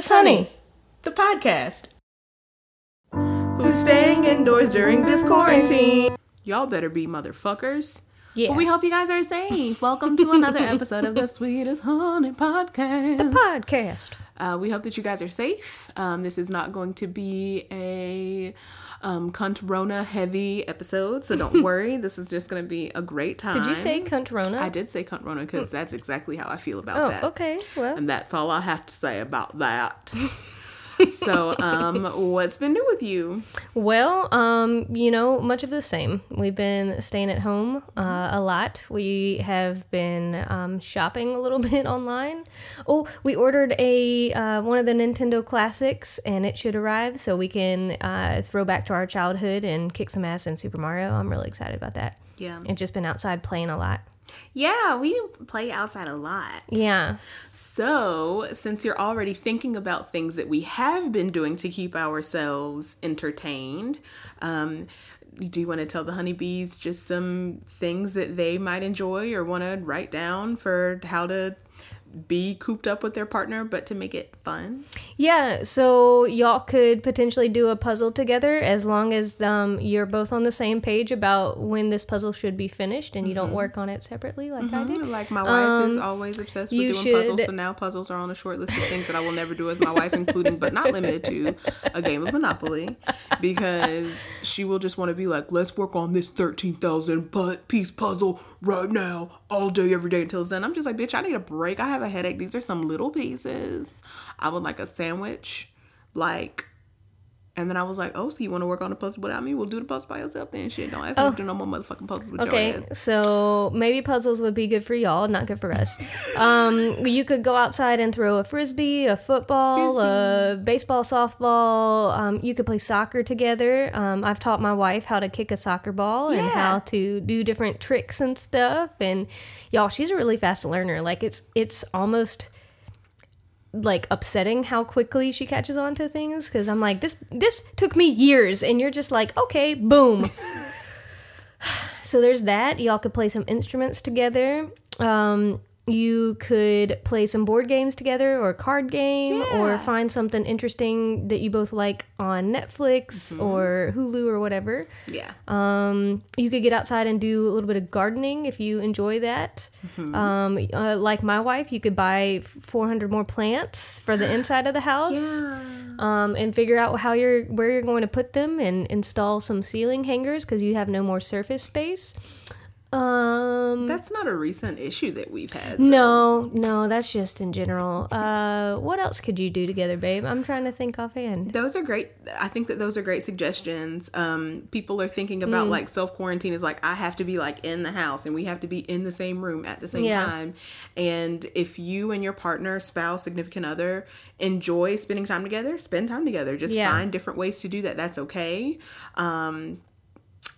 is Honey, the podcast. Who's staying indoors during this quarantine? Y'all better be motherfuckers. Yeah. But we hope you guys are safe. Welcome to another episode of the Sweetest Honey Podcast. the podcast. Uh, we hope that you guys are safe. Um, this is not going to be a um, cunt Rona heavy episode, so don't worry. This is just going to be a great time. Did you say cunt Rona? I did say cunt Rona because that's exactly how I feel about Oh, that. okay. Well, And that's all I have to say about that. so, um, what's been new with you? well, um, you know, much of the same. We've been staying at home uh, a lot. We have been um, shopping a little bit online. Oh, we ordered a uh, one of the Nintendo classics, and it should arrive, so we can uh, throw back to our childhood and kick some ass in Super Mario. I'm really excited about that. Yeah. And just been outside playing a lot. Yeah, we play outside a lot. Yeah. So, since you're already thinking about things that we have been doing to keep ourselves entertained, um, do you want to tell the honeybees just some things that they might enjoy or want to write down for how to be cooped up with their partner, but to make it fun? Yeah, so y'all could potentially do a puzzle together as long as um, you're both on the same page about when this puzzle should be finished and you don't work on it separately like I did. Like my wife is always obsessed with Um, doing puzzles, so now puzzles are on a short list of things that I will never do with my wife, including but not limited to a game of Monopoly, because she will just want to be like, "Let's work on this thirteen thousand piece puzzle right now, all day, every day until it's done." I'm just like, "Bitch, I need a break. I have a headache. These are some little pieces. I would like a sandwich, like." And then I was like, "Oh, so you want to work on a puzzle without me? We'll do the puzzle by yourself then. Shit, don't ask me to do no more motherfucking puzzles with Oh. Okay, your ass." so maybe puzzles would be good for y'all, not good for us. Um, you could go outside and throw a frisbee, a football, a baseball, softball. Um, you could play soccer together. Um, I've taught my wife how to kick a soccer ball and how to do different tricks and stuff. And y'all, she's a really fast learner. Like it's it's almost like upsetting how quickly she catches on to things because I'm like this this took me years and you're just like okay boom. So there's that. Y'all could play some instruments together. Um you could play some board games together or a card game or find something interesting that you both like on Netflix or Hulu or whatever. Yeah. Um, you could get outside and do a little bit of gardening if you enjoy that. Um, uh, like my wife, you could buy 400 more plants for the inside of the house. Yeah. Um, and figure out how you're where you're going to put them and install some ceiling hangers because you have no more surface space. Um, That's not a recent issue that we've had. no, no, that's just in general. Uh, what else could you do together, babe? I'm trying to think offhand. Those are great. I think that those are great suggestions. Um, people are thinking about Mm. like self quarantine is like I have to be like in the house and we have to be in the same room at the same Yeah. time. And if you and your partner, spouse, significant other enjoy spending time together, spend time together. Just Yeah. find different ways to do that. That's okay. Um,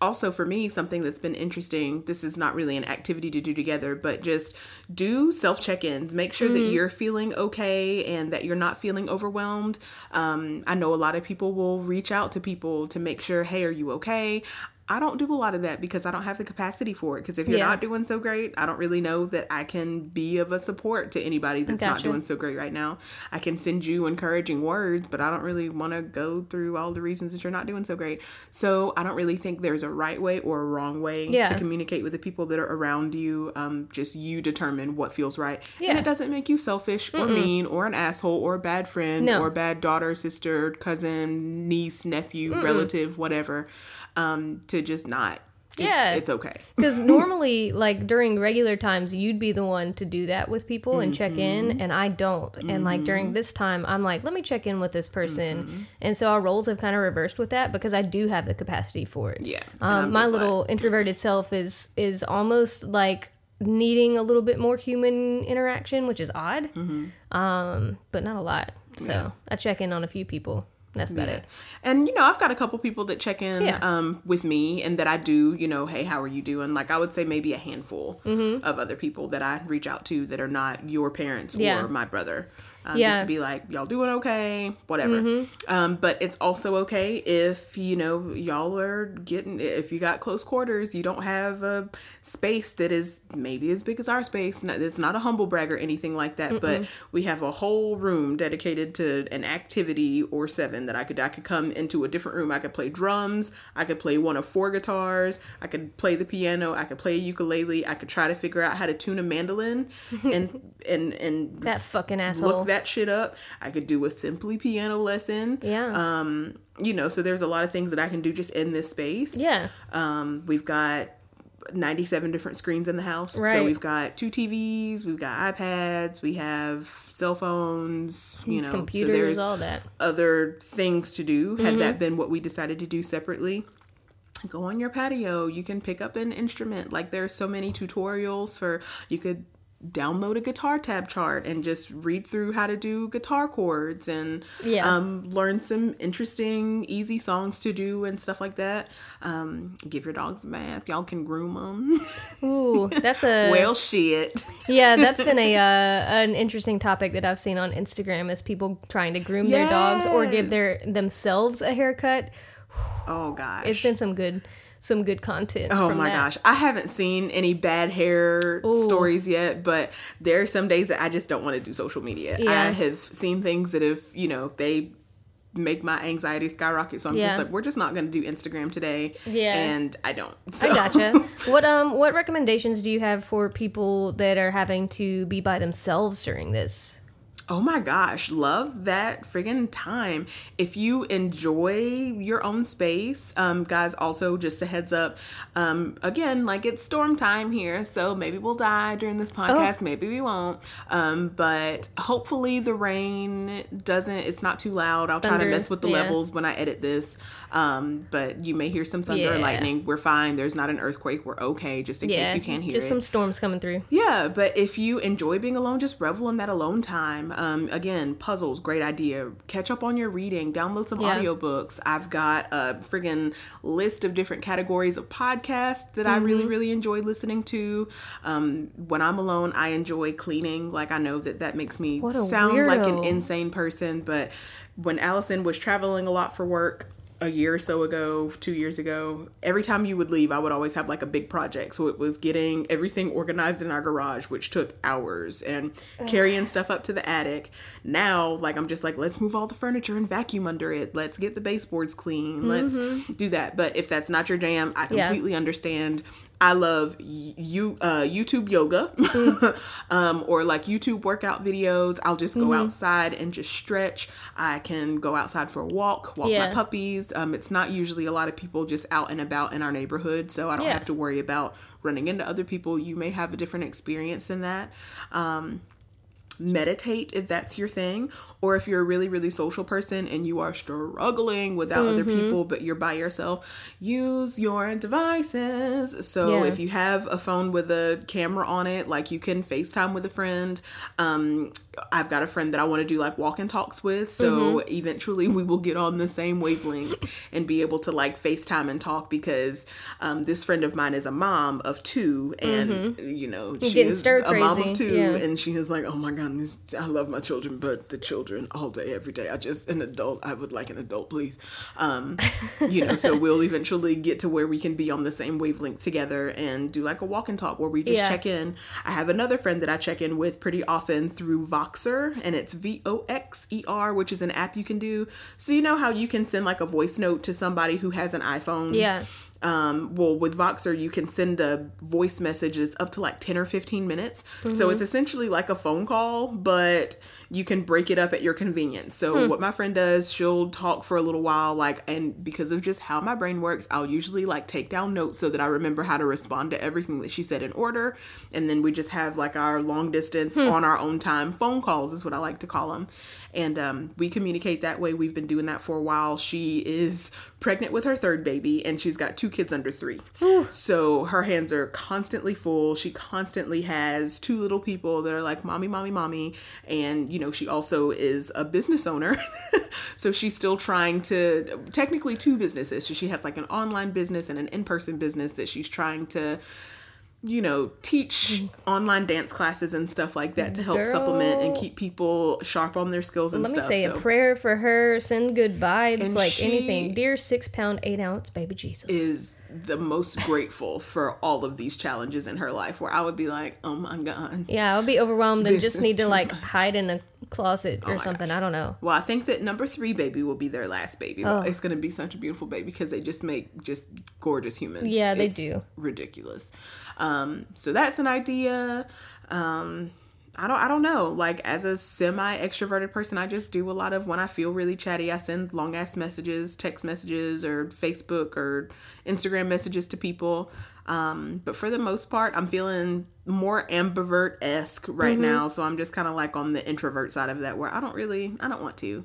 also for me something that's been interesting this is not really an activity to do together but just do self check-ins. Make sure that you're feeling okay and that you're not feeling overwhelmed. Um, i know a lot of people will reach out to people to make sure hey are you okay I don't do a lot of that because I don't have the capacity for it. Because if you're Yeah. not doing so great, I don't really know that I can be of a support to anybody that's not doing so great right now. I can send you encouraging words, but I don't really want to go through all the reasons that you're not doing so great. So I don't really think there's a right way or a wrong way Yeah. to communicate with the people that are around you. Um, just you determine what feels right, Yeah. and it doesn't make you selfish or mean or an asshole or a bad friend No. or a bad daughter, sister, cousin, niece, nephew, relative, whatever. Um, to just not. It's, Yeah. it's okay. Because normally, like during regular times, you'd be the one to do that with people and check in, and I don't. And like during this time, I'm like, let me check in with this person. And so our roles have kind of reversed with that because I do have the capacity for it. Yeah. Um, my just like, little introverted self is is almost like needing a little bit more human interaction, which is odd, um, but not a lot. So I check in on a few people. That's about Yeah. it. And you know, I've got a couple people that check in Yeah. um, with me and that I do, you know, hey, how are you doing? Like I would say maybe a handful of other people that I reach out to that are not your parents Mm-hmm. Yeah. or my brother. Um, Yeah. just to be like, y'all doing okay, whatever. Um, but it's also okay if you know y'all are getting if you got close quarters, you don't have a space that is maybe as big as our space. It's not a humble brag or anything like that, but we have a whole room dedicated to an activity or seven that I could I could come into a different room. I could play drums. I could play one of four guitars. I could play the piano. I could play a ukulele. I could try to figure out how to tune a mandolin, and and and That fucking asshole. That shit up. I could do a simply piano lesson. yeah. Um, you know, so there's a lot of things that I can do just in this space. yeah. Um, we've got 97 different screens in the house. Right. So we've got two TVs, we've got iPads, we have cell phones, you know, Computers, so there's all that. other things to do. Mm-hmm. Had that been what we decided to do separately, go on your patio. You can pick up an instrument. Like there's so many tutorials for you could download a guitar tab chart and just read through how to do guitar chords and Yeah. um, learn some interesting easy songs to do and stuff like that um, give your dogs a bath y'all can groom them Ooh, that's a well shit yeah. That's been a uh, an interesting topic that I've seen on Instagram is people trying to groom their dogs or give their themselves a haircut. oh gosh It's been some good some good content. Oh my that. gosh. I haven't seen any bad hair Ooh. stories yet, but there are some days that I just don't want to do social media. Yeah. I have seen things that have, you know, they make my anxiety skyrocket. So I'm Yeah. just like, we're just not going to do Instagram today. Yeah. And I don't. So. I gotcha. what um what recommendations do you have for people that are having to be by themselves during this? Oh my gosh, love that friggin' time. If you enjoy your own space, um, guys, also just a heads up, um, again, like it's storm time here, so maybe we'll die during this podcast, maybe we won't. Um, but hopefully the rain doesn't, it's not too loud. I'll try to mess with the yeah. levels when I edit this. Um, but you may hear some thunder or lightning. We're fine. There's not an earthquake. We're okay, just in Yeah, case you can't hear just it. some storms coming through. Yeah, but if you enjoy being alone, just revel in that alone time. Um, again, puzzles, great idea. Catch up on your reading, download some Yeah. audiobooks. I've got a friggin' list of different categories of podcasts that I Mm-hmm. really, really enjoy listening to. Um, when I'm alone, I enjoy cleaning. Like, I know that that makes me sound like an insane person, but when Allison was traveling a lot for work, a year or so ago, two years ago, every time you would leave, I would always have like a big project. So it was getting everything organized in our garage, which took hours, and carrying stuff up to the attic. Now, like, I'm just like, let's move all the furniture and vacuum under it. Let's get the baseboards clean. Let's mm-hmm. do that. But if that's not your jam, I Yeah. completely understand. I love you uh, YouTube yoga um, or like YouTube workout videos. I'll just go outside and just stretch. I can go outside for a walk, walk Yeah. my puppies. Um, it's not usually a lot of people just out and about in our neighborhood, so I don't Yeah. have to worry about running into other people. You may have a different experience in that. Um, meditate if that's your thing or if you're a really really social person and you are struggling without other Mm-hmm. people but you're by yourself use your devices so Yeah. if you have a phone with a camera on it like you can facetime with a friend um i've got a friend that i want to do like walk and talks with so Mm-hmm. eventually we will get on the same wavelength and be able to like facetime and talk because um this friend of mine is a mom of two and you know she Mm-hmm. is a mom of two yeah. and she is like, "Oh my goodness, I love my children, but the children all day, every day. I just an adult. I would like an adult, please." Um, you know, so we'll eventually get to where we can be on the same wavelength together and do like a walk and talk where we just Yeah. check in. I have another friend that I check in with pretty often through Voxer, and it's V O X E R, which is an app you can do. So you know how you can send like a voice note to somebody who has an iPhone. Yeah. Um, well, with Voxer, you can send a voice messages up to like 10 or 15 minutes. So Mm-hmm. it's essentially like a phone call, but you can break it up at your convenience. So Hmm. what my friend does, she'll talk for a little while, like, and because of just how my brain works, I'll usually like take down notes so that I remember how to respond to everything that she said in order. And then we just have like our long distance Hmm. on our own time phone calls, is what I like to call them. And um, we communicate that way. We've been doing that for a while. She is pregnant with her third baby, and she's got two kids under three. so her hands are constantly full. She constantly has two little people that are like, Mommy, Mommy, Mommy. And, you know, she also is a business owner. so she's still trying to, technically, two businesses. So she has like an online business and an in person business that she's trying to you know, teach mm. online dance classes and stuff like that to help supplement and keep people sharp on their skills and Let me say so a prayer for her. Send good vibes, And like anything. Dear six pound eight ounce baby Jesus. is the most grateful for all of these challenges in her life where I would be like, oh my God. yeah, I'll be overwhelmed and just need to like much. Oh hide in a closet or my something. I don't know. Well, I think that number three baby will be their last baby. Oh. It's going to be such a beautiful baby because they just make just gorgeous humans. Yeah, they It's do. Ridiculous. Um, so that's an idea. Um, I don't. I don't know. Like as a semi extroverted person, I just do a lot of when I feel really chatty. I send long ass messages, text messages, or Facebook or Instagram messages to people. Um, but for the most part, I'm feeling more ambivert esque right Mm-hmm. now. So I'm just kind of like on the introvert side of that, where I don't really, I don't want to.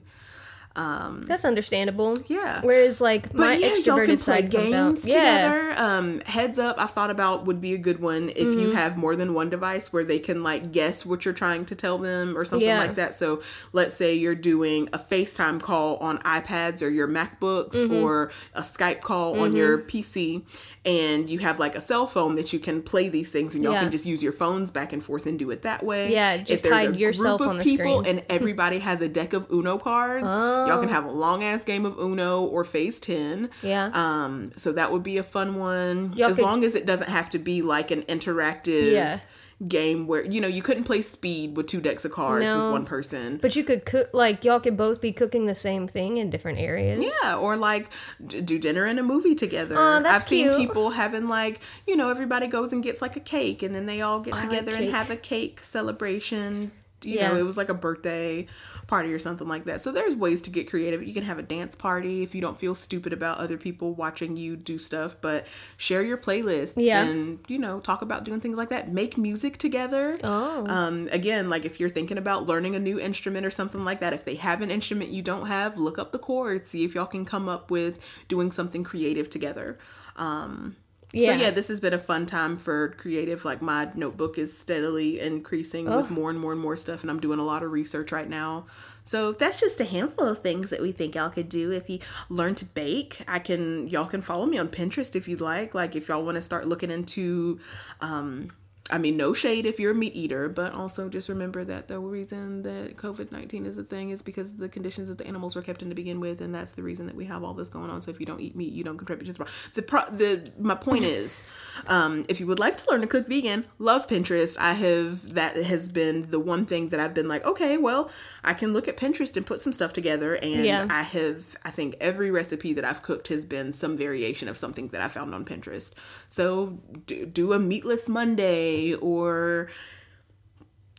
That's understandable. Yeah. Whereas like my But yeah, y'all can extroverted play side comes games out. Yeah. together. Um, heads up, I thought about would be a good one if Mm-hmm. you have more than one device where they can like guess what you're trying to tell them or something Yeah. like that. So let's say you're doing a FaceTime call on iPads or your MacBooks Mm-hmm. or a Skype call on your PC, and you have like a cell phone that you can play these things, and y'all Yeah. can just use your phones back and forth and do it that way. Yeah, If just there's hide yourself on the people screen. and everybody has a deck of Uno cards, y'all can have a long ass game of Uno or Phase Ten. Yeah. Um, so that would be a fun one. Y'all as could- long as it doesn't have to be like an interactive Yeah. game where you know you couldn't play speed with two decks of cards No. with one person. But you could cook like y'all could both be cooking the same thing in different areas. Yeah, or like d- do dinner and a movie together. Aw, that's I've seen people having like, you know, everybody goes and gets like a cake and then they all get I like together and have a cake celebration. You Yeah. know, it was like a birthday party or something like that. So there's ways to get creative. You can have a dance party if you don't feel stupid about other people watching you do stuff, but share your playlists Yeah. and, you know, talk about doing things like that. Make music together. Oh. Um, again, like if you're thinking about learning a new instrument or something like that, if they have an instrument you don't have, look up the chords, see if y'all can come up with doing something creative together. Um, Yeah. So yeah, this has been a fun time for creative. Like my notebook is steadily increasing with more and more and more stuff, and I'm doing a lot of research right now. So that's just a handful of things that we think y'all could do if you learn to bake. I can y'all can follow me on Pinterest if you'd like. Like if y'all want to start looking into um I mean, no shade if you're a meat eater, but also just remember that the reason that COVID 19 is a thing is because the conditions that the animals were kept in to begin with, and that's the reason that we have all this going on. So if you don't eat meat, you don't contribute to the problem. The, pro- the My point is, um, if you would like to learn to cook vegan, love Pinterest. I have, that has been the one thing that I've been like, okay, well, I can look at Pinterest and put some stuff together. And Yeah. I have, I think every recipe that I've cooked has been some variation of something that I found on Pinterest. So do, do a meatless Monday or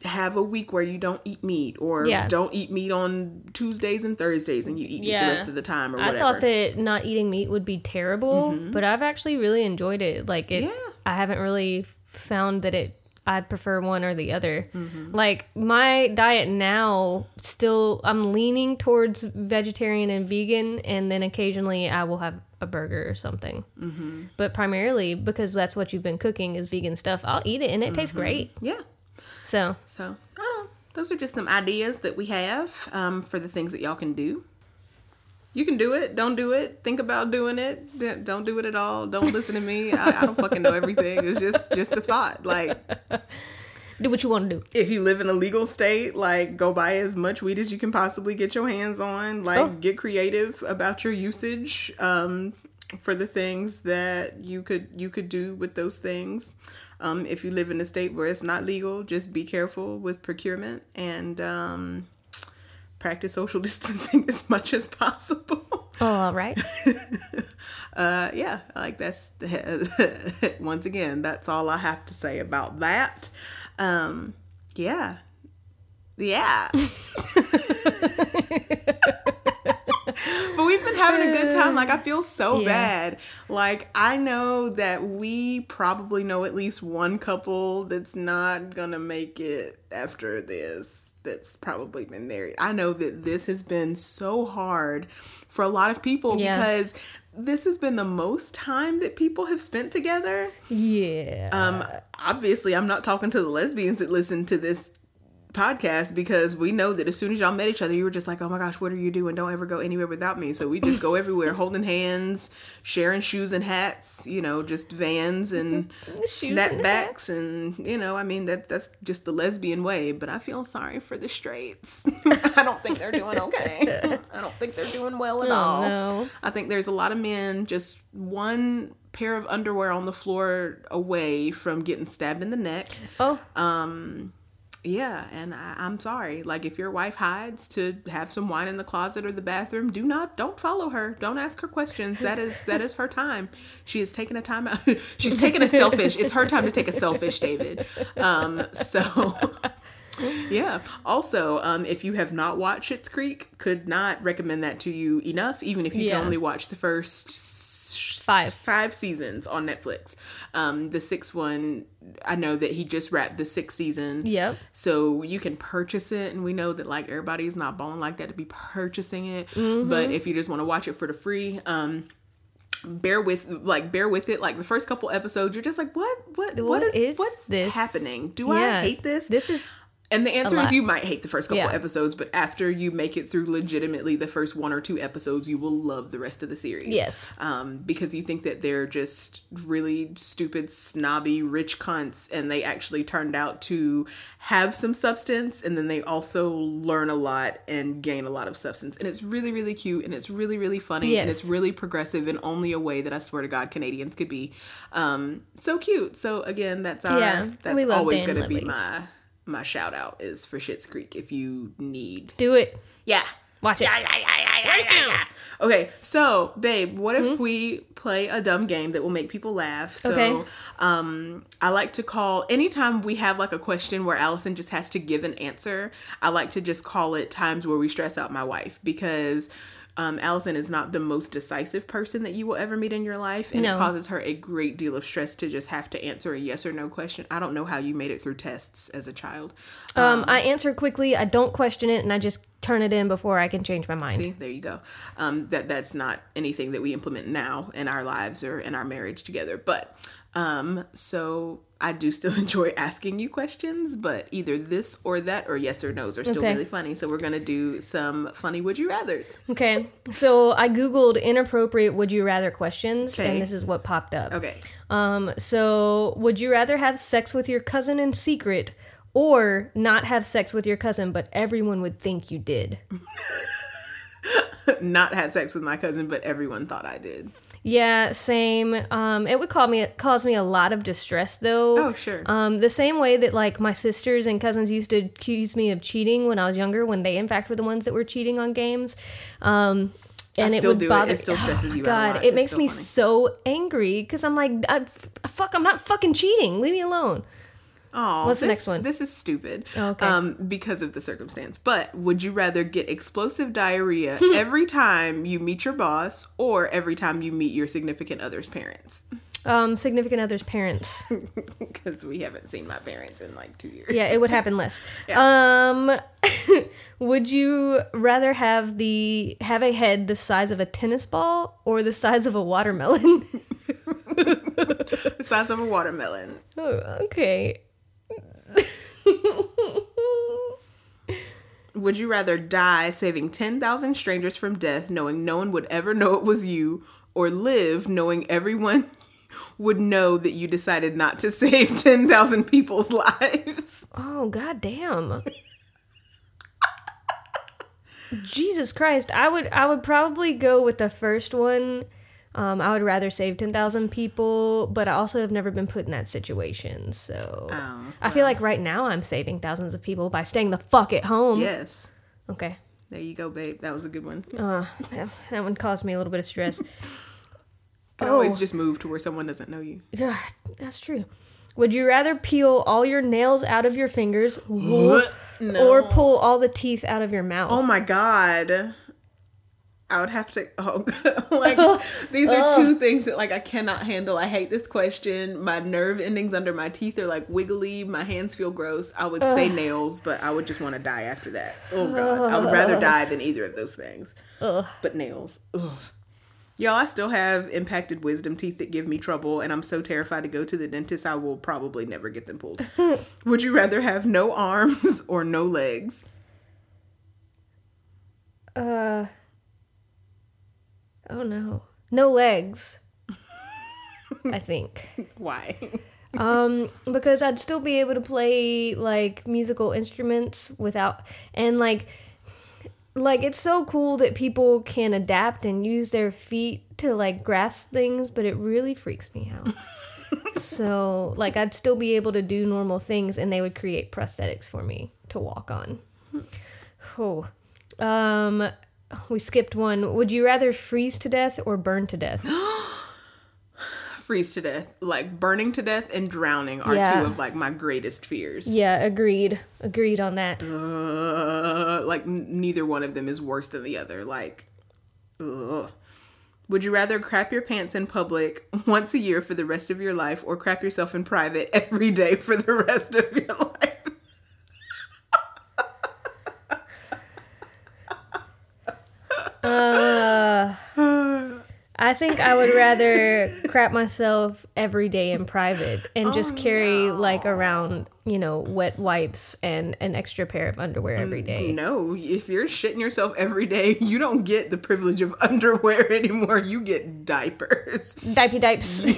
have a week where you don't eat meat or Yeah. don't eat meat on Tuesdays and Thursdays and you eat meat the rest of the time or I thought that not eating meat would be terrible, but I've actually really enjoyed it. Like it, Mm-hmm. Yeah. I haven't really found that it. I prefer one or the other. Mm-hmm. Like my diet now, still I'm leaning towards vegetarian and vegan, and then occasionally I will have a burger or something. Mm-hmm. But primarily because that's what you've been cooking is vegan stuff. I'll eat it and it tastes great. yeah. So So, I don't. Those are just some ideas that we have um, for the things that y'all can do. You can do it. Don't do it. Think about doing it. Don't do it at all. Don't listen to me. I, I don't fucking know everything. It's just just the thought. Like do what you want to do. if you live in a legal state, like go buy as much weed as you can possibly get your hands on. Like Oh. get creative about your usage um, for the things that you could you could do with those things. Um, if you live in a state where it's not legal, just be careful with procurement and um, practice social distancing as much as possible. All right. uh, yeah, like that's once again, that's all I have to say about that. Um, yeah, yeah. We've been having a good time. Like I feel so Yeah. bad. Like I know that we probably know at least one couple that's not gonna make it after this. That's probably been married. I know that this has been so hard for a lot of people Yeah. because this has been the most time that people have spent together. Yeah. Um, obviously, I'm not talking to the lesbians that listen to this podcast because we know that as soon as y'all met each other, you were just like, "Oh my gosh, what are you doing? Don't ever go anywhere without me." So we just go everywhere, holding hands, sharing shoes and hats. You know, just vans and Shoes and snapbacks, and you know, I mean that that's just the lesbian way. But I feel sorry for the straights. I don't think they're doing okay. I don't think they're doing well at oh, all. Oh, no. I think there's a lot of men just one pair of underwear on the floor away from getting stabbed in the neck. Oh, um, Yeah, and I, I'm sorry. Like, if your wife hides to have some wine in the closet or the bathroom, do not, don't follow her. Don't ask her questions. That is that is her time. She is taking a time out. She's taking a selfish. It's her time to take a selfish, David. Um, so. Yeah. Also, um, if you have not watched Schitt's Creek, could not recommend that to you enough. Even if you Yeah. can only watch the first Five. five seasons on Netflix. Um, the sixth one, I know that he just wrapped the sixth season. Yep. So you can purchase it, and we know that like everybody's not balling like that to be purchasing it. Mm-hmm. But if you just want to watch it for the free, um, bear with like bear with it. Like the first couple episodes, you're just like, what, what, what What is, is what's this? happening? Do I hate this? This is And the answer is you might hate the first couple Yeah. episodes, but after you make it through legitimately the first one or two episodes, you will love the rest of the series. Yes. Um, because you think that they're just really stupid, snobby, rich cunts, and they actually turned out to have some substance, and then they also learn a lot and gain a lot of substance. And it's really, really cute, and it's really, really funny, and it's really progressive in only a way that I swear to God Canadians could be. Um, so cute. So again, that's our Yeah, that's always going to be my my shout out is for Schitt's Creek if you need. do it. Yeah. Watch it. Yeah, yeah, yeah, yeah, yeah. Okay, so babe, what if Hmm? we play a dumb game that will make people laugh? So, Okay. um, I like to call anytime we have like a question where Allison just has to give an answer. I like to just call it times where we stress out my wife because. Um, Allison is not the most decisive person that you will ever meet in your life, and No. it causes her a great deal of stress to just have to answer a yes or no question. I don't know how you made it through tests as a child. Um, I answer quickly. I don't question it, and I just turn it in before I can change my mind. See, there you go. Um, that that's not anything that we implement now in our lives or in our marriage together. But um, so I do still enjoy asking you questions, but either this or that or yes or no's are still Okay. really funny. So we're gonna do some funny would you rather's. Okay, so I googled inappropriate would you rather questions, Okay. and this is what popped up. Okay. Um, so would you rather have sex with your cousin in secret, or not have sex with your cousin, but everyone would think you did? not have sex with my cousin, but everyone thought I did. Yeah, same. Um, it would cause me cause me a lot of distress though. Oh, sure. Um, the same way that like my sisters and cousins used to accuse me of cheating when I was younger, when they in fact were the ones that were cheating on games. Um, and it still would do it. bother. It still stresses you out a God, lot. it It's makes me funny. so angry because I'm like, I, fuck, I'm not fucking cheating. Leave me alone. Oh, What's the this, next one? This is stupid. Okay. Um, because of the circumstance. But would you rather get explosive diarrhea every time you meet your boss or every time you meet your significant other's parents? Um, significant other's parents. Because we haven't seen my parents in like two years. Yeah, it would happen less. Um, would you rather have the have a head the size of a tennis ball or the size of a watermelon? The size of a watermelon. oh, okay. Would you rather die saving 10,000 strangers from death knowing no one would ever know it was you or live knowing everyone would know that you decided not to save 10,000 people's lives? Oh god damn. Jesus Christ. I would I would probably go with the first one. Um, I would rather save 10,000 people, but I also have never been put in that situation. So Oh, I feel like right now I'm saving thousands of people by staying the fuck at home. Yes. Okay. There you go, babe. That was a good one. Uh, that, one caused me a little bit of stress. Can always just move to where someone doesn't know you. That's true. Would you rather peel all your nails out of your fingers What? or pull all the teeth out of your mouth? Oh my god. I would have to oh like these are two things that like I cannot handle. I hate this question. My nerve endings under my teeth are like wiggly. My hands feel gross. I would say nails, but I would just want to die after that. Oh god. I would rather die than either of those things. Ugh. But nails. Ugh. Y'all, I still have impacted wisdom teeth that give me trouble, and I'm so terrified to go to the dentist, I will probably never get them pulled. Would you rather have no arms or no legs? Uh. Oh no. No legs. I think. Why? Um, because I'd still be able to play like musical instruments without and like like it's so cool that people can adapt and use their feet to like grasp things, but it really freaks me out. so like I'd still be able to do normal things and they would create prosthetics for me to walk on. Oh. Um we skipped one. Would you rather freeze to death or burn to death? Freeze to death. Like burning to death and drowning are Yeah. two of like my greatest fears. yeah, agreed. Agreed on that. Uh, like n- neither one of them is worse than the other. Like, ugh. Would you rather crap your pants in public once a year for the rest of your life, or crap yourself in private every day for the rest of your life? Uh, I think I would rather crap myself every day in private and just oh, carry like around, you know, wet wipes and an extra pair of underwear mm, every day. No, if you're shitting yourself every day, you don't get the privilege of underwear anymore. You get diapers. Diaper dipes.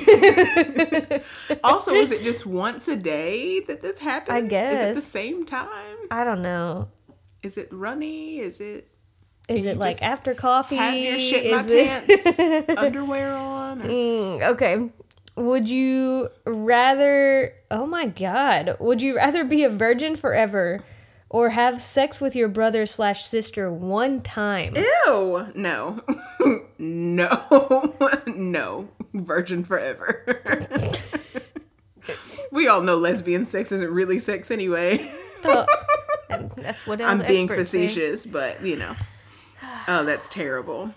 Also, is it just once a day that this happens? I guess. Is it the same time? I don't know. Is it runny? Is it Is it like after coffee? have your shit in my pants underwear on? or- Mm, okay. Would you rather? Oh my god! Would you rather be a virgin forever, or have sex with your brother slash sister one time? Ew. No. no. no. Virgin forever. we all know lesbian sex isn't really sex anyway. Oh, that's what I'm being experts say. facetious, but you know. Oh, that's terrible.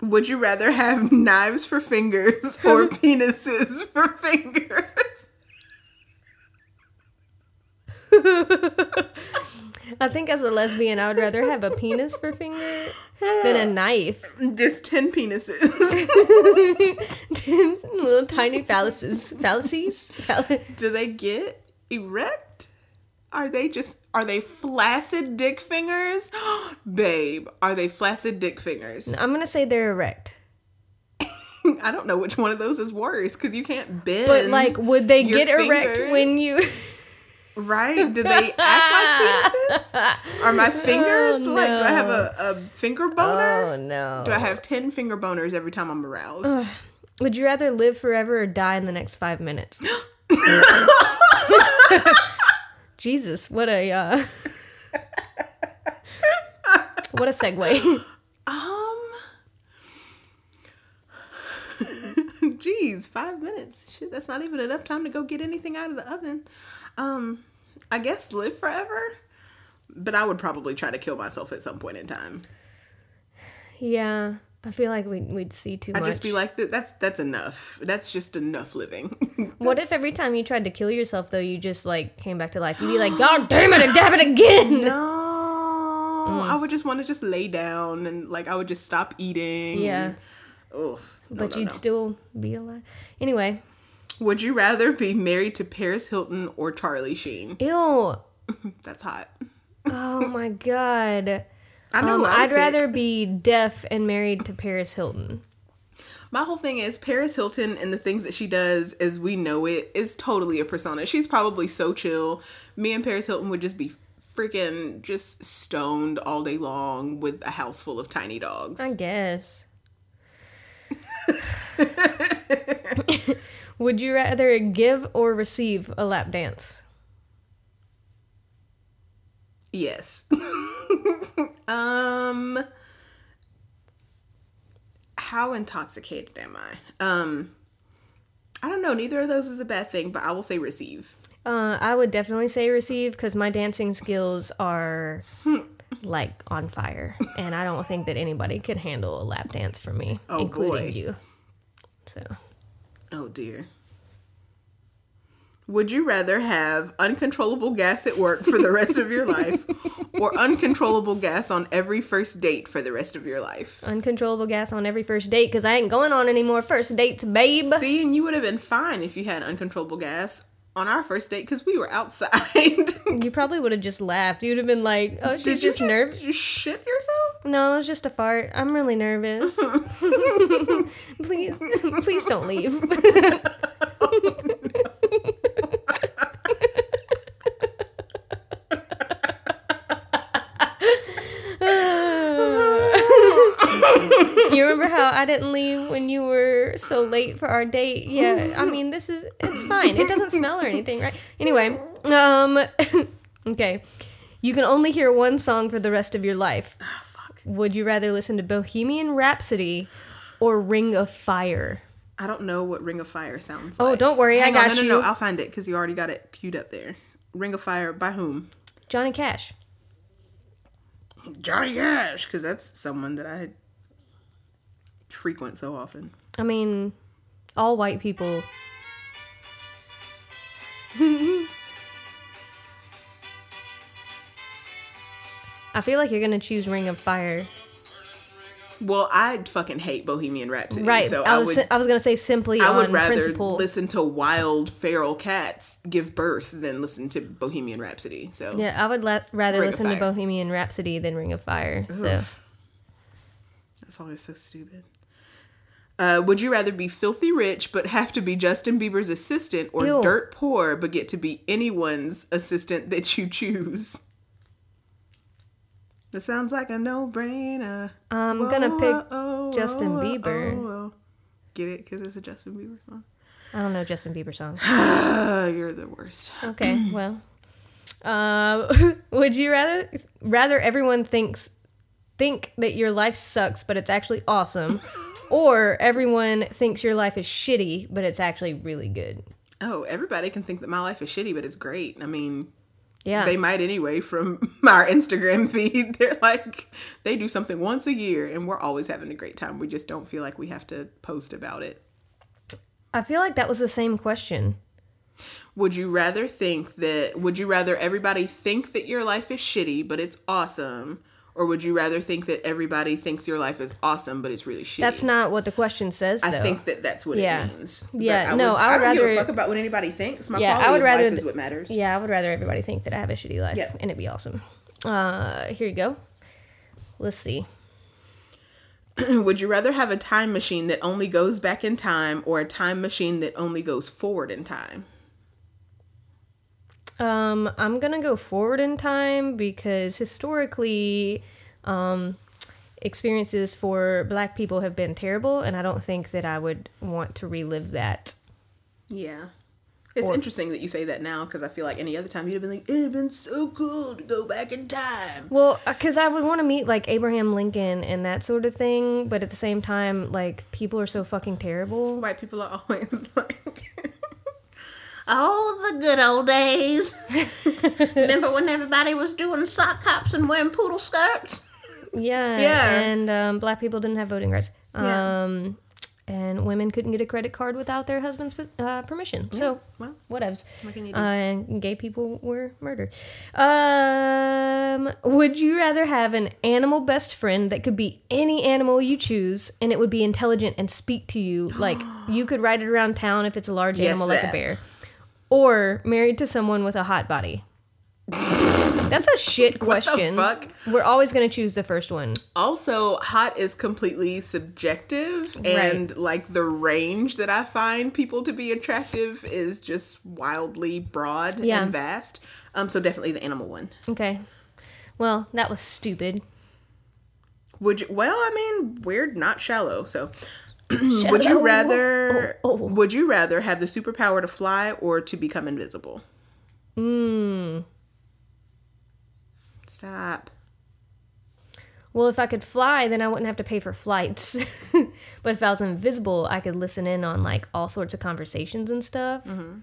Would you rather have knives for fingers or penises for fingers? I think as a lesbian, I would rather have a penis for finger than a knife. Just 10 penises. ten Little tiny phalluses. Fallacies? Fall- Do they get erect? Are they just are they flaccid dick fingers? Babe, are they flaccid dick fingers? I'm gonna say they're erect. I don't know which one of those is worse because you can't bend. But like, would they get erect when you? right? Do they act like penises? Are my oh, fingers Oh, like? Do I have a, a finger boner? Oh no. Do I have ten finger boners every time I'm aroused? Would you rather live forever or die in the next five minutes? Jesus, what a uh, what a segue. Um. Geez, five minutes. Shit, that's not even enough time to go get anything out of the oven. Um, I guess live forever. But I would probably try to kill myself at some point in time. Yeah, I feel like we'd, we'd see too much. I'd much. just be like, that's that's enough. That's just enough living. what if every time you tried to kill yourself, though, you just like came back to life? You'd be like, God damn it, and dab it again. no, Mm. I would just want to just lay down and like I would just stop eating. Yeah. Oof. No, but no, you'd no. still be alive. Anyway, Would you rather be married to Paris Hilton or Charlie Sheen? ew. That's hot. Oh my god. I know. Um, I I'd pick. rather be deaf and married to Paris Hilton. My whole thing is Paris Hilton and the things that she does as we know it is totally a persona. She's probably so chill. Me and Paris Hilton would just be freaking just stoned all day long with a house full of tiny dogs. I guess. Would you rather give or receive a lap dance? Yes. um how intoxicated am I? Um I don't know, neither of those is a bad thing, but I will say receive. Uh, I would definitely say receive because my dancing skills are like on fire, and I don't think that anybody could handle a lap dance from me, Oh, including boy. you. So Oh dear. Would you rather have uncontrollable gas at work for the rest of your life or uncontrollable gas on every first date for the rest of your life? Uncontrollable gas on every first date because I ain't going on any more first dates, babe. See, and you would have been fine if you had uncontrollable gas on our first date because we were outside. You probably would have just laughed. You'd have been like, "Oh, she's Did you just nervous." Did you shit yourself? No, it was just a fart. I'm really nervous. please, please don't leave. you remember how I didn't leave when you were so late for our date? Yeah, I mean, this is it's fine. It doesn't smell or anything, right? Anyway, um okay. You can only hear one song for the rest of your life. Oh, fuck. Would you rather listen to Bohemian Rhapsody or Ring of Fire? I don't know what Ring of Fire sounds Oh, like. Oh, don't worry, I Hang on, got no, you. No, no, no, I'll find it because you already got it queued up there. Ring of Fire by whom? Johnny Cash. Johnny Cash, because that's someone that I frequent so often. I mean, all white people. I feel like you're gonna choose Ring of Fire, Well, I fucking hate Bohemian Rhapsody. right? So I I, was would. I was gonna say simply I would rather principle. listen to wild feral cats give birth than listen to Bohemian Rhapsody. So Yeah, I would la- rather Ring listen to Bohemian Rhapsody than Ring of Fire. So Oof. that's always so stupid. Uh, would you rather be filthy rich but have to be Justin Bieber's assistant, or Ew. dirt poor but get to be anyone's assistant that you choose? That sounds like a no-brainer. I'm Whoa, gonna pick Justin Bieber. whoa. Get it? Because it's a Justin Bieber song. I don't know Justin Bieber song. Uh, you're the worst. Okay, well, uh, would you rather rather everyone thinks think that your life sucks, but it's actually awesome, or everyone thinks your life is shitty, but it's actually really good? Oh, everybody can think that my life is shitty, but it's great. I mean, Yeah, they might anyway from our Instagram feed. They're like, they do something once a year and we're always having a great time. We just don't feel like we have to post about it. I feel like that was the same question. Would you rather think that, would you rather everybody think that your life is shitty, but it's awesome? Or would you rather think that everybody thinks your life is awesome, but it's really shitty? That's not what the question says, though. I think that that's what Yeah. it means. Yeah, no, would, I would don't give rather- a fuck about what anybody thinks. My Yeah, I would rather is what matters. Yeah, I would rather everybody think that I have a shitty life Yeah. and it'd be awesome. Uh, here you go. Let's see. Would you rather have a time machine that only goes back in time or a time machine that only goes forward in time? Um, I'm gonna go forward in time because historically, um, experiences for Black people have been terrible, and I don't think that I would want to relive that. Yeah. It's Or- interesting that you say that now because I feel like any other time you'd have been like, it'd been so cool to go back in time. Well, because I would want to meet like Abraham Lincoln and that sort of thing, but at the same time, like people are so fucking terrible. White people are always like, Oh, the good old days. Remember when everybody was doing sock hops and wearing poodle skirts? Yeah, Yeah. and um, Black people didn't have voting rights. Yeah. Um, and women couldn't get a credit card without their husband's uh, permission. So, well, whatevs. what can you do? Uh, and gay people were murdered. Um, would you rather have an animal best friend that could be any animal you choose, and it would be intelligent and speak to you, like you could ride it around town if it's a large Yes, animal like a bear, or married to someone with a hot body? That's a shit What the question. fuck? We're always gonna choose the first one. also, hot is completely subjective, and like the range that I find people to be attractive is just wildly broad Yeah. and vast. Um, so definitely the animal one. Okay. Well, that was stupid. Would you? Well, I mean, we're not shallow, so. Would you rather? Oh, oh. Would you rather have the superpower to fly or to become invisible? Hmm. Stop. Well, if I could fly, then I wouldn't have to pay for flights. but if I was invisible, I could listen in on like all sorts of conversations and stuff. Mm-hmm.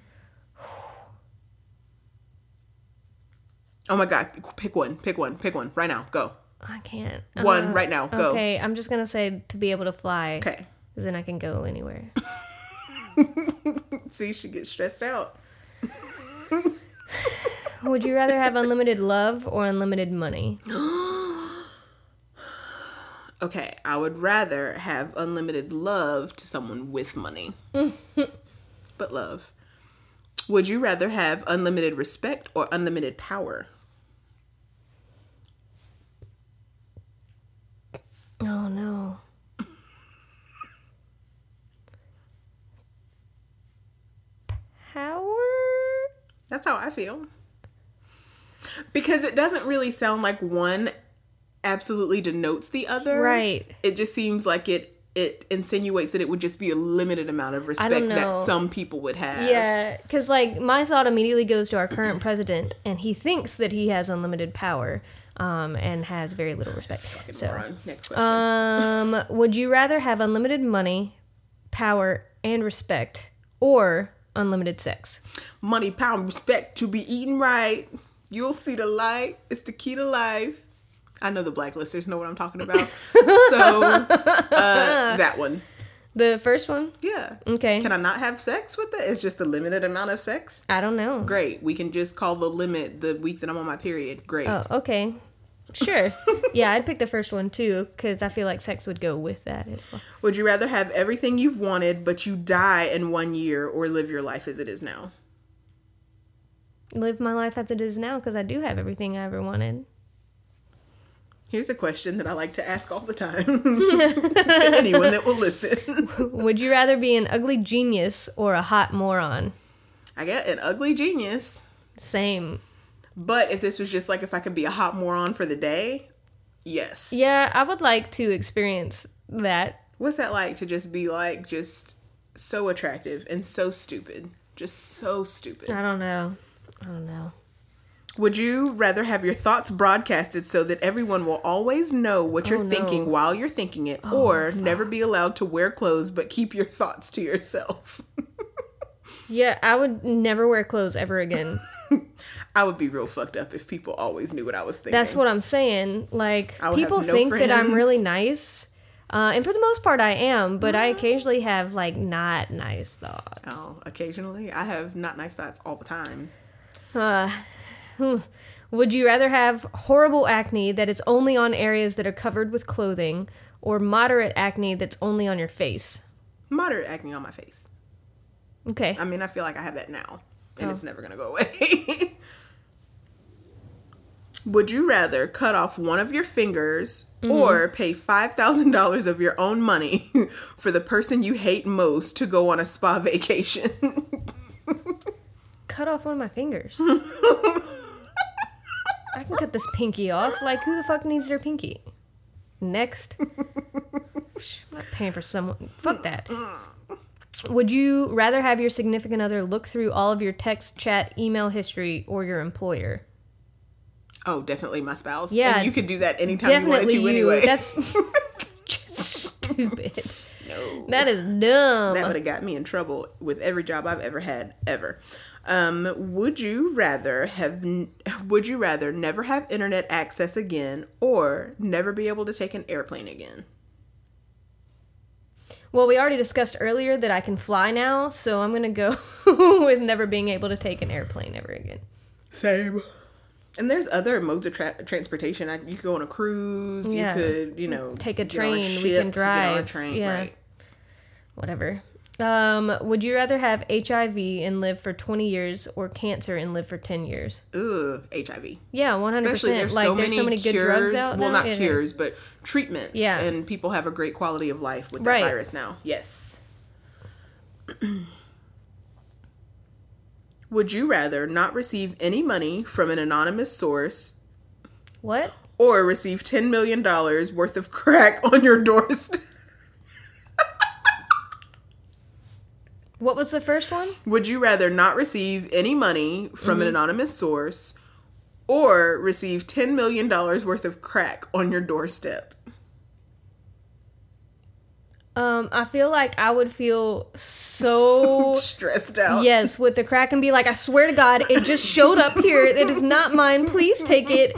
Oh my god! Pick one. Pick one. Pick one right now. Go. I can't. One Uh, right now. Go. Okay, I'm just gonna say to be able to fly. Okay. 'Cause then I can go anywhere. See, she gets stressed out. Would you rather have unlimited love or unlimited money? Okay, I would rather have unlimited love to someone with money. but love. Would you rather have unlimited respect or unlimited power? Oh no. Power? That's how I feel. Because it doesn't really sound like one absolutely denotes the other. Right. It just seems like it it insinuates that it would just be a limited amount of respect that some people would have. Yeah, because like my thought immediately goes to our current president, and he thinks that he has unlimited power, um, and has very little respect. So, Moron. Next question. um, would you rather have unlimited money, power, and respect, or unlimited sex? Money, power, respect to be eaten right. You'll see the light. It's the key to life. I know the blacklisters know what I'm talking about. so uh, that one. The first one? Yeah. Okay. Can I not have sex with it? It's just a limited amount of sex. I don't know. Great. We can just call the limit the week that I'm on my period. Great. Oh, okay. Sure. yeah, I'd pick the first one too, because I feel like sex would go with that as well. Would you rather have everything you've wanted but you die in one year or live your life as it is now? Live my life as it is now, because I do have everything I ever wanted. Here's a question that I like to ask all the time to anyone that will listen. Would you rather be an ugly genius or a hot moron? I get an ugly genius. Same. But if this was just like if I could be a hot moron for the day, yes. Yeah, I would like to experience that. What's that like to just be like just so attractive and so stupid? Just so stupid. I don't know. I don't know. Would you rather have your thoughts broadcasted so that everyone will always know what you're Oh, no. thinking while you're thinking it, oh, or never be allowed to wear clothes but keep your thoughts to yourself? Yeah, I would never wear clothes ever again. I would be real fucked up if people always knew what I was thinking. That's what I'm saying. Like people no think that I'm really nice. Uh, and for the most part, I am, but I occasionally have like not nice thoughts. Oh, occasionally. I have not nice thoughts all the time. Uh, Would you rather have horrible acne that is only on areas that are covered with clothing, or moderate acne that's only on your face? Moderate acne on my face. Okay. I mean, I feel like I have that now, and Oh. it's never gonna go away. Would you rather cut off one of your fingers Mm-hmm. or pay five thousand dollars of your own money for the person you hate most to go on a spa vacation? cut off one of my fingers. I can cut this pinky off. Like, who the fuck needs their pinky? Next. I'm not paying for someone. Fuck that. Would you rather have your significant other look through all of your text, chat, email history, or your employer? oh, definitely my spouse. Yeah, and you could do that anytime Definitely you wanted to you. anyway. That's stupid. no. That is dumb. That would have got me in trouble with every job I've ever had ever. Um, would you rather have would you rather never have internet access again or never be able to take an airplane again? Well, we already discussed earlier that I can fly now, so I'm gonna go with never being able to take an airplane ever again. Same. And there's other modes of tra- transportation. Like, You could go on a cruise. Yeah. You could, you know, Take a get on train, we ship, can get on a drive, train, yeah. right? Whatever. Um, would you rather have HIV and live for 20 years or cancer and live for 10 years? Ugh, HIV. Yeah, 100%. Especially there's like so there's many so many good cures. drugs out well, now. not Yeah. cures, but treatments. Yeah. and people have a great quality of life with that Right. virus now. Yes. Would you rather not receive any money from an anonymous source What? or receive $10 million worth of crack on your doorstep? What was the first one? Would you rather not receive any money from Mm-hmm. an anonymous source or receive $10 million worth of crack on your doorstep? Um, I feel like I would feel so Stressed out. yes with the crack and be like, I swear to God, it just showed up here. It is not mine. Please take it.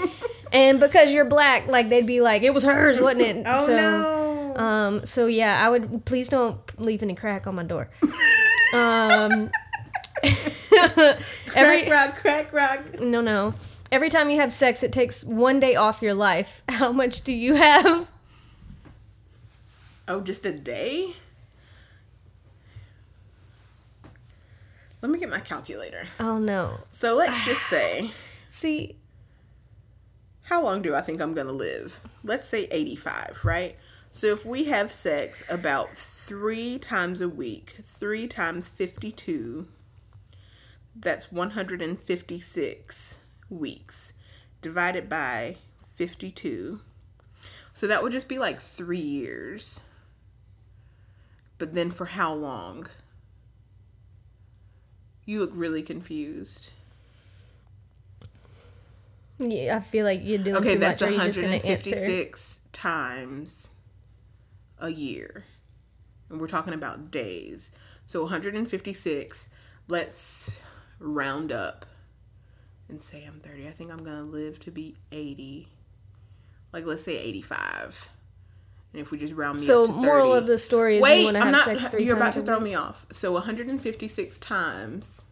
And because you're black, like they'd be like, it was hers, wasn't it? Oh so, no. Um, so yeah, I would please don't leave any crack on my door. Um, Every rock, crack rock. no, no. Every time you have sex, it takes one day off your life. How much do you have? Oh, just a day? Let me get my calculator. Oh no. So let's just say, See, how long do I think I'm going to live? Let's say 85, right? So if we have sex about three times a week, three times 52, that's 156 weeks divided by 52. So that would just be like three years. But then for how long? You look really confused. yeah, I feel like you're doing Okay, too that's much. Are you just gonna answer? 156 times a year. And we're talking about days. So 156, let's round up and say I'm 30. I think I'm going to live to be 80. Like, let's say 85. And if we just round me So, up to 30. moral of the story is Wait, you want to I'm have not. sex 3 you're about to throw me off. So 156 times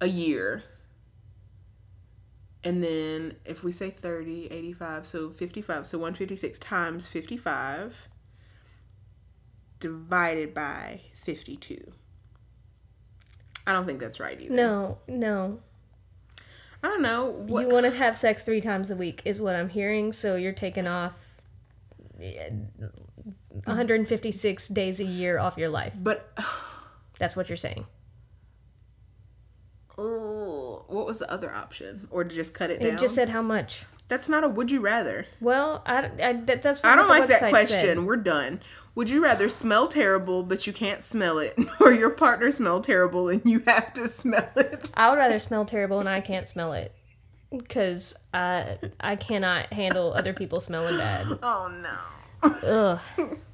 a year. And then if we say 30, 85, so 55. So 156 times 55 divided by 52. I don't think that's right either. No, no. I don't know. What, You want to have sex three times a week, is what I'm hearing. So you're taking off eh, 156 days a year off your life. but That's what you're saying. oh, what was the other option? Or to just cut it down? It just said how much. that's not a would you rather. Well, I, I that, that's I don't like that question. said. We're done. Would you rather smell terrible but you can't smell it, or your partner smell terrible and you have to smell it? I would rather smell terrible and I can't smell it because I I cannot handle other people smelling bad. Oh no. Ugh.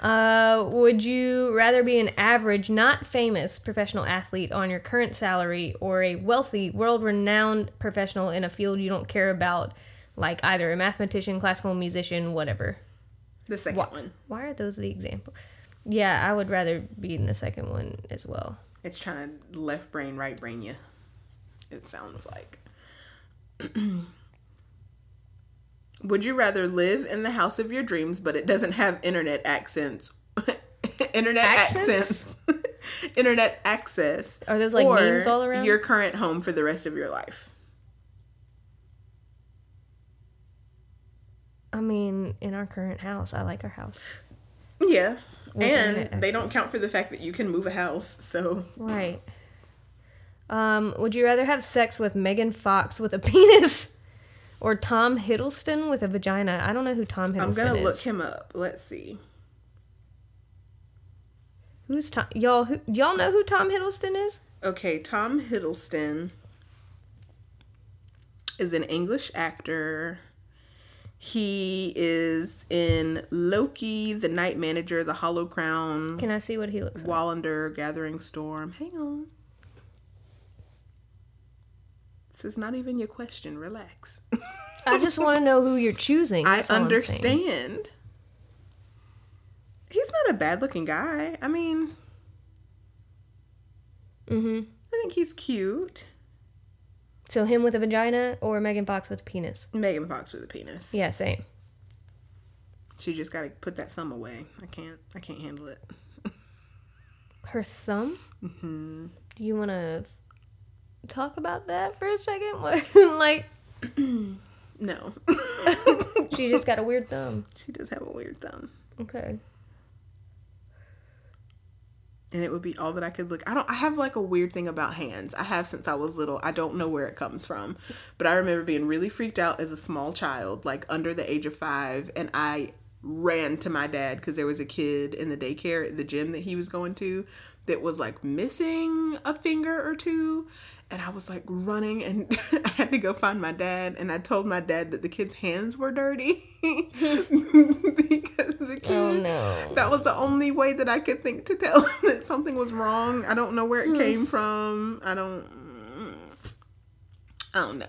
Uh, would you rather be an average, not famous professional athlete on your current salary or a wealthy, world renowned professional in a field you don't care about, like either a mathematician, classical musician, whatever? The second Why, one. why are those the example? Yeah, I would rather be in the second one as well. It's trying to left brain, right brain you. It sounds like. Would you rather live in the house of your dreams, but it doesn't have internet accents? internet Accents? accents. internet access. Are those, like, or memes all around? Your current home for the rest of your life. I mean, in our current house, I like our house. Yeah. and they don't count for the fact that you can move a house. So Right. Um, would you rather have sex with Megan Fox with a penis or Tom Hiddleston with a vagina? I don't know who Tom Hiddleston is. I'm gonna is. look him up. Let's see. Who's Tom? Y'all, who, y'all know who Tom Hiddleston is? Okay, Tom Hiddleston is an English actor. He is in Loki, The Night Manager, The Hollow Crown, Can I see what he looks like? Wallander, Gathering Storm. Hang on. This is not even your question. Relax. I just want to know who you're choosing. I understand. He's not a bad looking guy. I mean, mm-hmm. I think he's cute. So him with a vagina or Megan Fox with a penis? Megan Fox with a penis. Yeah, same. She just got to put that thumb away. I can't. I can't handle it. Her thumb. Mm-hmm. Do you want to talk about that for a second? What- like No, she just got a weird thumb. she does have a weird thumb, Okay. and it would be all that I could look. I don't. I have like a weird thing about hands. I have since I was little. I don't know where it comes from, but I remember being really freaked out as a small child, like under the age of five, and I ran to my dad because there was a kid in the daycare at the gym that he was going to that was like missing a finger or two and I was like running and I had to go find my dad and I told my dad that the kid's hands were dirty because the kid Oh no. that was the only way that I could think to tell him that something was wrong. I don't know where Hmm. it came from. I don't I don't know.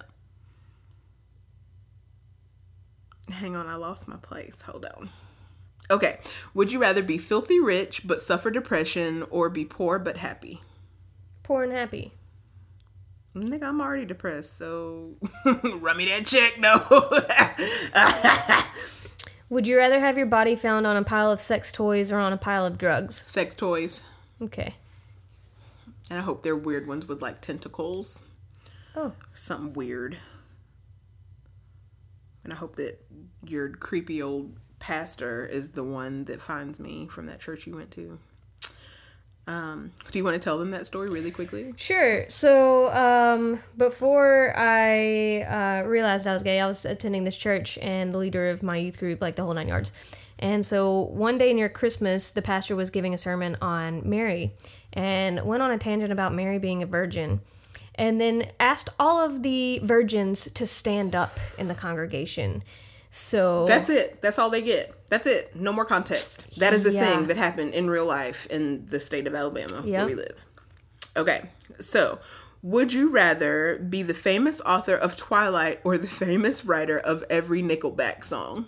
Hang on, I lost my place. Hold on. Okay. Would you rather be filthy rich but suffer depression or be poor but happy? Poor and happy. Nigga, I'm already depressed, so run me that check, no. Would you rather have your body found on a pile of sex toys or on a pile of drugs? Sex toys. Okay. And I hope they're weird ones with like tentacles. Oh. Something weird. And I hope that your creepy old pastor is the one that finds me from that church you went to. Um, do you want to tell them that story really quickly? Sure. So, um, before I uh, realized I was gay, I was attending this church and the leader of my youth group, like the whole nine yards. And so, one day near Christmas, the pastor was giving a sermon on Mary and went on a tangent about Mary being a virgin. And then asked all of the virgins to stand up in the congregation. So That's it. That's all they get. That's it. No more context. That is a Yeah. thing that happened in real life in the state of Alabama where we live. Okay. So, would you rather be the famous author of Twilight or the famous writer of every Nickelback song?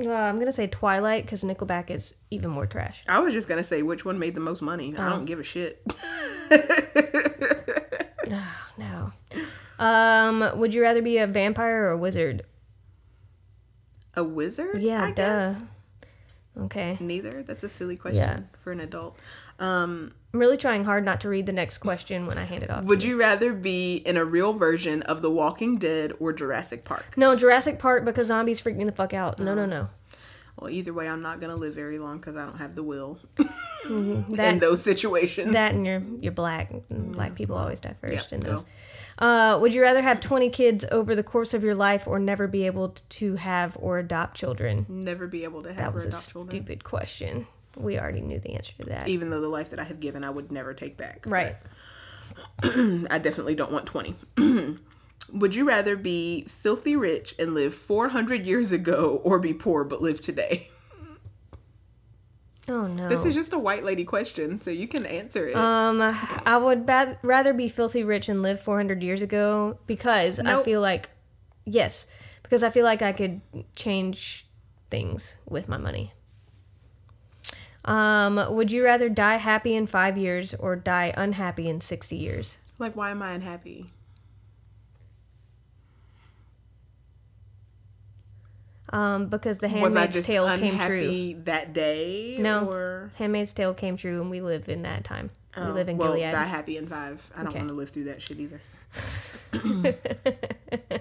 uh, I'm gonna say Twilight because Nickelback is even more trash. I was just going to say which one made the most money. I Oh. don't give a shit. No. Um, would you rather be a vampire or a wizard? A wizard? Yeah, I duh. guess. Okay. Neither. That's a silly question Yeah. for an adult. Um, I'm really trying hard not to read the next question when I hand it off. would you rather be in a real version of The Walking Dead or Jurassic Park? No, Jurassic Park because zombies freak me the fuck out. No, no, no. Well, either way, I'm not going to live very long because I don't have the will in That those situations. that and you're you're black. Black people always die first Yeah, in those. Uh, would you rather have 20 kids over the course of your life or never be able to have or adopt children? Never be able to have That or was a adopt children. stupid question. We already knew the answer to that. Even though the life that I have given, I would never take back. Right. I definitely don't want 20. would you rather be filthy rich and live 400 years ago or be poor but live today? Oh no. This is just a white lady question, so you can answer it. Um, I would ba- rather be filthy rich and live 400 years ago because I feel like, yes, because I feel like I could change things with my money. Um, would you rather die happy in five years or die unhappy in 60 years? like, why am I unhappy? Um, because the Handmaid's Tale came true. that day? No, Or... Handmaid's Tale came true, and we live in that time. we Oh, live in well, Gilead. die happy in five. I don't Okay. want to live through that shit either.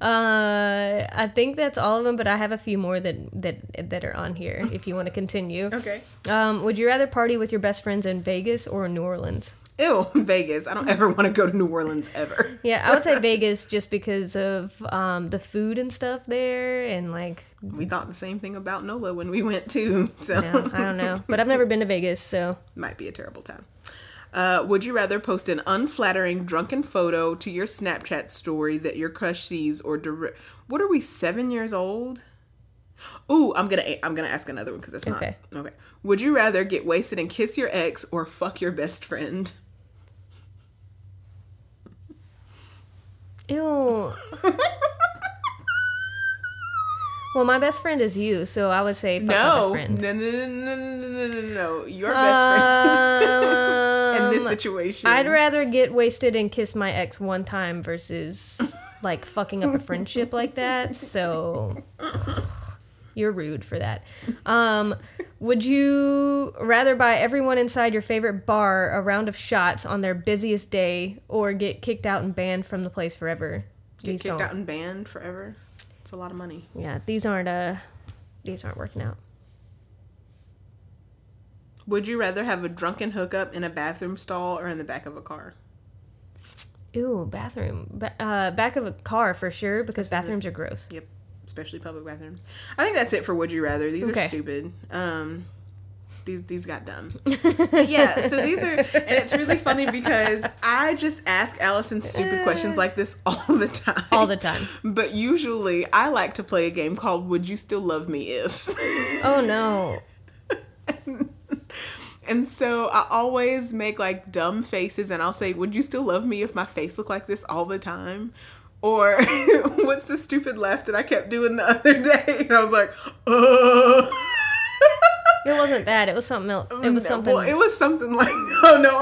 Uh, I think that's all of them, but I have a few more that that that are on here. If you want to continue. Okay. Um, would you rather party with your best friends in Vegas or New Orleans? Ew, Vegas. I don't ever want to go to New Orleans ever. Yeah, I would say Vegas just because of um, the food and stuff there, and like, We thought the same thing about NOLA when we went too, so no, I don't know, but I've never been to Vegas, so might be a terrible time. Uh, would you rather post an unflattering drunken photo to your Snapchat story that your crush sees, or direct? What are we? Seven years old? Ooh, I'm gonna I'm gonna ask another one because it's not Okay. okay. Would you rather get wasted and kiss your ex, or fuck your best friend? Ew. well, my best friend is you, so I would say fuck my best No, no, no, no, no, no, no, no, no. Your best friend in this Um, situation. I'd rather get wasted and kiss my ex one time versus like fucking up a friendship like that. So you're rude for that. Um, would you rather buy everyone inside your favorite bar a round of shots on their busiest day or get kicked out and banned from the place forever? get These kicked don't- out and banned forever. It's a lot of money. Yeah, these aren't uh these aren't working out. Would you rather have a drunken hookup in a bathroom stall or in the back of a car? Ooh, bathroom. Ba- uh, back of a car for sure because bathrooms are gross. Yep, especially public bathrooms. I think that's it for Would You Rather. These Okay. are stupid. Um, these these got dumb. yeah, so these are, and it's really funny because I just ask Allison stupid questions like this all the time. All the time. But usually, I like to play a game called "Would You Still Love Me If." Oh no. And so I always make like dumb faces and I'll say, Would you still love me if my face looked like this all the time? Or what's the stupid laugh that I kept doing the other day? And I was like, uh It wasn't bad. It was something else. It was something. Well, it was something like, oh no.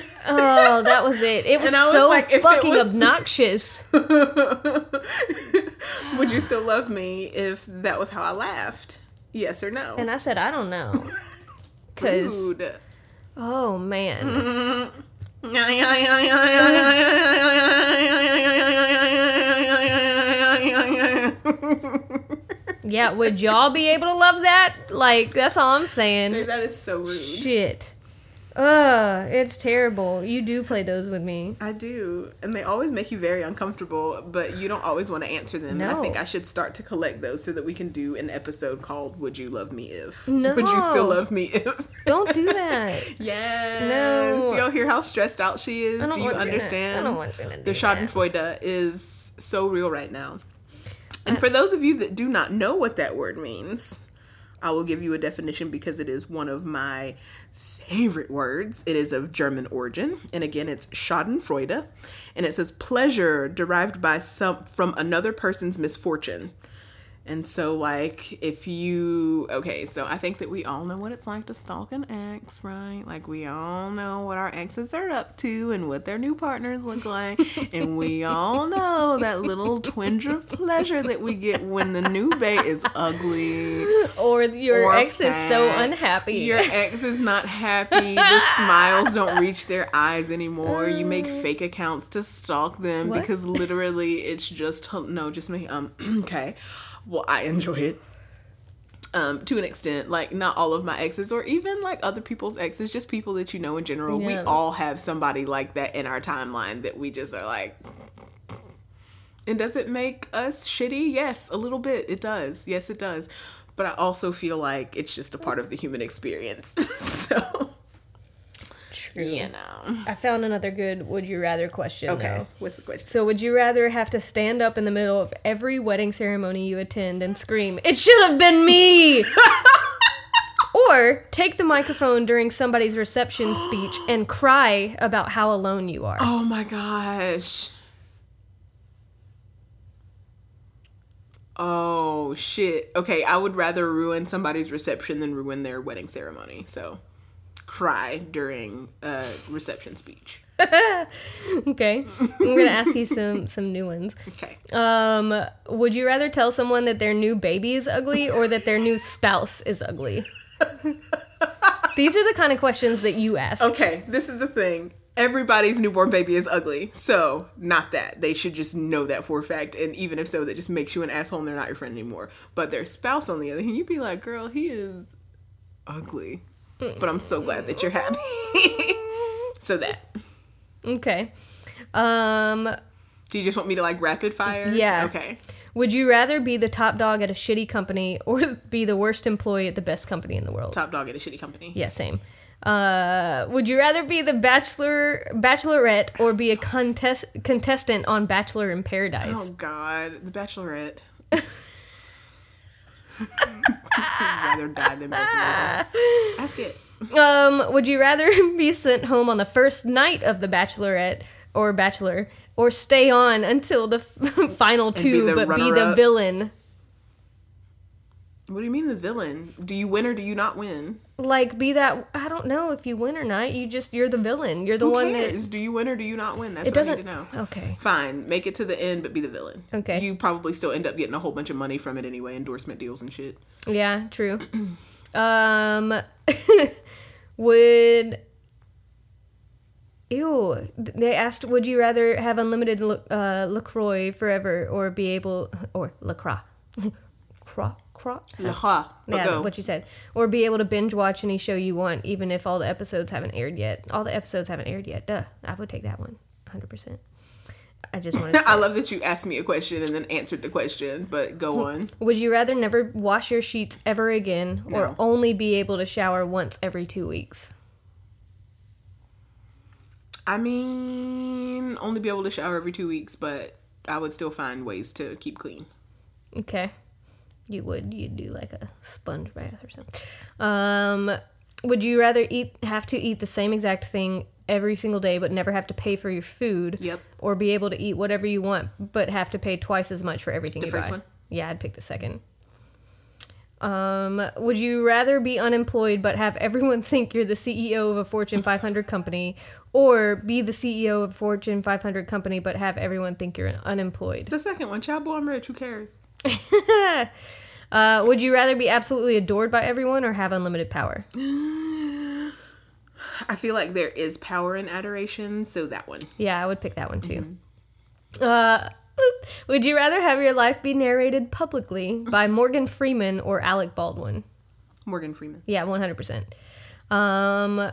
Oh, that was it. It was was so like, fucking was- obnoxious. Would you still love me if that was how I laughed? Yes or no? And I said, I don't know. Cause Rude. oh man. Yeah, would y'all be able to love that? Like, that's all I'm saying. that is so rude. Shit. Ugh, it's terrible. You do play those with me. I do, and they always make you very uncomfortable. But you don't always want to answer them. And I think I should start to collect those so that we can do an episode called "Would You Love Me If?" No. Would you still love me if? Don't do that. yes. No. Do y'all hear how stressed out she is? I don't you want you to- understand? I don't want you to do the that. Schadenfreude is so real right now. And for those of you that do not know what that word means, I will give you a definition because it is one of my favorite words. It is of German origin, and again, it's Schadenfreude, and it says pleasure derived by some from another person's misfortune. And so, like, if you, okay, so I think that we all know what it's like to stalk an ex, right? Like, we all know what our exes are up to and what their new partners look like. and we all know that little twinge of pleasure that we get when the new bae is ugly. Or your or ex is so unhappy. Your ex is not happy. The smiles don't reach their eyes anymore. You make fake accounts to stalk them What? because literally it's just no, just me. Um, okay. Well, I enjoy it. Um, to an extent, like not all of my exes, or even like other people's exes, just people that you know in general. We all have somebody like that in our timeline that we just are like. And does it make us shitty? Yes, a little bit. It does. Yes, it does. But I also feel like it's just a part of the human experience. so, True. you know. I found another good would you rather question Okay. though. What's the question? So would you rather have to stand up in the middle of every wedding ceremony you attend and scream, "It should have been me!" or take the microphone during somebody's reception speech and cry about how alone you are? Oh my gosh. Oh shit. Okay, I would rather ruin somebody's reception than ruin their wedding ceremony. So, cry during a reception speech. Okay. I'm going to ask you some some new ones. Okay. Um, would you rather tell someone that their new baby is ugly or that their new spouse is ugly? These are the kind of questions that you ask. Okay, this is the thing. Everybody's newborn baby is ugly. So, not that. They should just know that for a fact. And even if so, that just makes you an asshole and they're not your friend anymore. But their spouse, on the other hand, you'd be like, girl, he is ugly. But I'm so glad that you're happy. so, that. Okay. Um, Do you just want me to like rapid fire? Yeah. Okay. would you rather be the top dog at a shitty company or be the worst employee at the best company in the world? Top dog at a shitty company. Yeah, same. Uh, would you rather be the bachelor, bachelorette, or be a contest contestant on Bachelor in Paradise? Oh God, The Bachelorette. I'd rather die than both of them. Ask it. Um, would you rather be sent home on the first night of the Bachelorette or Bachelor, or stay on until the f- final two, the but be the runner-up? villain? What do you mean the villain? Do you win or do you not win? Like, be that I don't know if you win or not. You just you're the villain. You're the Who one cares? that Do you win or do you not win? That's it what doesn't. I need to know. Okay. Fine, make it to the end, but be the villain. Okay. You probably still end up getting a whole bunch of money from it anyway, endorsement deals and shit. Yeah, true. um, would ew? They asked, would you rather have unlimited uh, Lacroix forever, or be able, or Lacroix, Cro- Cro- Laha, but yeah, go. what you said, or be able to binge watch any show you want, even if all the episodes haven't aired yet. All the episodes haven't aired yet. Duh, I would take that one. one, hundred percent. I just wanted. To I love that you asked me a question and then answered the question, but go on. Would you rather never wash your sheets ever again or only be able to shower once every two weeks? I mean, only be able to shower every two weeks, but I would still find ways to keep clean. Okay. You would you'd do like a sponge bath or something. Um would you rather eat have to eat the same exact thing every single day but never have to pay for your food? Yep. Or be able to eat whatever you want but have to pay twice as much for everything The you first buy? one? Yeah, I'd pick the second. Um, would you rather be unemployed but have everyone think you're the CEO of a Fortune 500 company, or be the CEO of a Fortune 500 company but have everyone think you're unemployed? The second one, child I'm rich. Who cares? Uh, would you rather be absolutely adored by everyone or have unlimited power? I feel like there is power in adoration, so that one. Yeah, I would pick that one too. Uh, would you rather have your life be narrated publicly by Morgan Freeman or Alec Baldwin? Morgan Freeman. Yeah, 100%. Um,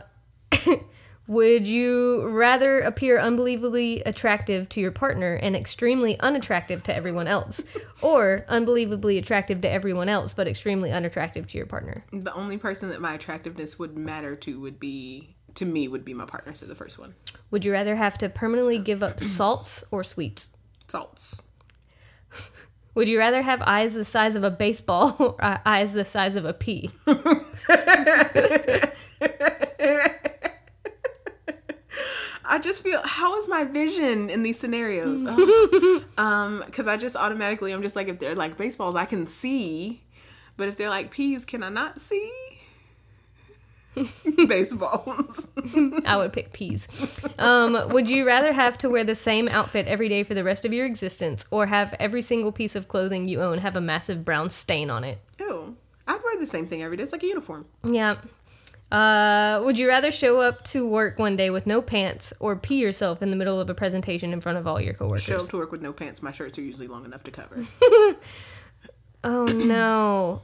would you rather appear unbelievably attractive to your partner and extremely unattractive to everyone else? or unbelievably attractive to everyone else but extremely unattractive to your partner? The only person that my attractiveness would matter to would be to me would be my partner. So the first one, Would you rather have to permanently give up salts or sweets? salts. Would you rather have eyes the size of a baseball or eyes the size of a pea? I just feel how is my vision in these scenarios? Ugh. um, because I just automatically I'm just like if they're like baseballs I can see, but if they're like peas, can I not see? Baseballs. I would pick peas. Um, would you rather have to wear the same outfit every day for the rest of your existence or have every single piece of clothing you own have a massive brown stain on it? Oh, I'd wear the same thing every day. It's like a uniform. Yeah. Uh, would you rather show up to work one day with no pants or pee yourself in the middle of a presentation in front of all your coworkers? Show up to work with no pants. My shirts are usually long enough to cover. Oh no.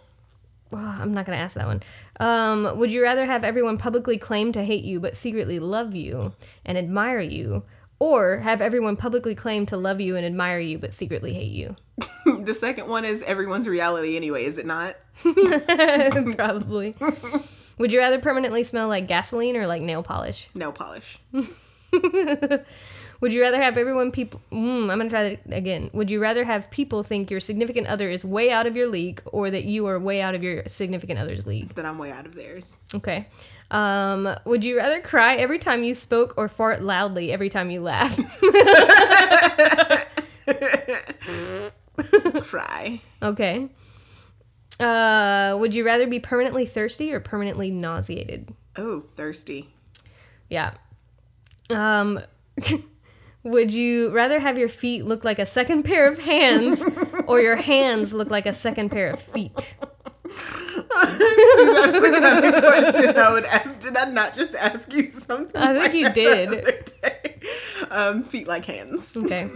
Well, I'm not gonna ask that one. Um, would you rather have everyone publicly claim to hate you but secretly love you and admire you, or have everyone publicly claim to love you and admire you but secretly hate you? the second one is everyone's reality anyway, is it not? Probably. Would you rather permanently smell like gasoline or like nail polish? Nail polish. Would you rather have everyone people? Mm, I'm gonna try that again. Would you rather have people think your significant other is way out of your league, or that you are way out of your significant other's league? That I'm way out of theirs. Okay. Um, would you rather cry every time you spoke or fart loudly every time you laugh? Cry. okay. Uh, would you rather be permanently thirsty or permanently nauseated? Oh, thirsty. Yeah. Um, would you rather have your feet look like a second pair of hands or your hands look like a second pair of feet? That's the kind of question I would ask. Did I not just ask you something? I think like you did. Um, feet like hands. Okay.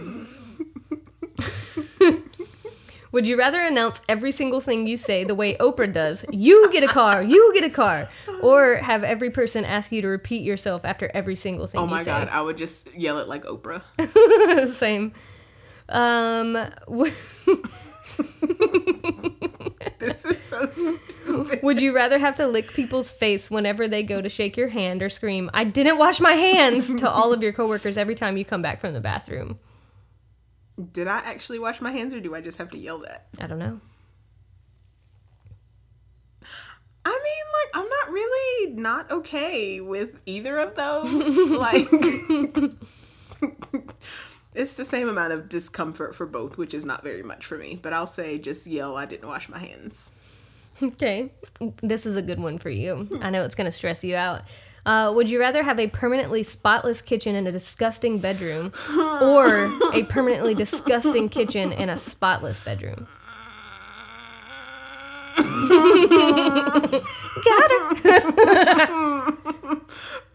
Would you rather announce every single thing you say the way Oprah does? You get a car, you get a car, or have every person ask you to repeat yourself after every single thing Oh my god, I would just yell it like Oprah. Same. Um, w- this is so stupid. would you rather have to lick people's face whenever they go to shake your hand or scream, "I didn't wash my hands" to all of your coworkers every time you come back from the bathroom? Did I actually wash my hands or do I just have to yell that? I don't know. I mean, like, I'm not really not okay with either of those. like, it's the same amount of discomfort for both, which is not very much for me. But I'll say just yell, I didn't wash my hands. Okay, this is a good one for you. I know it's going to stress you out. Uh, would you rather have a permanently spotless kitchen and a disgusting bedroom, or a permanently disgusting kitchen and a spotless bedroom? Got her.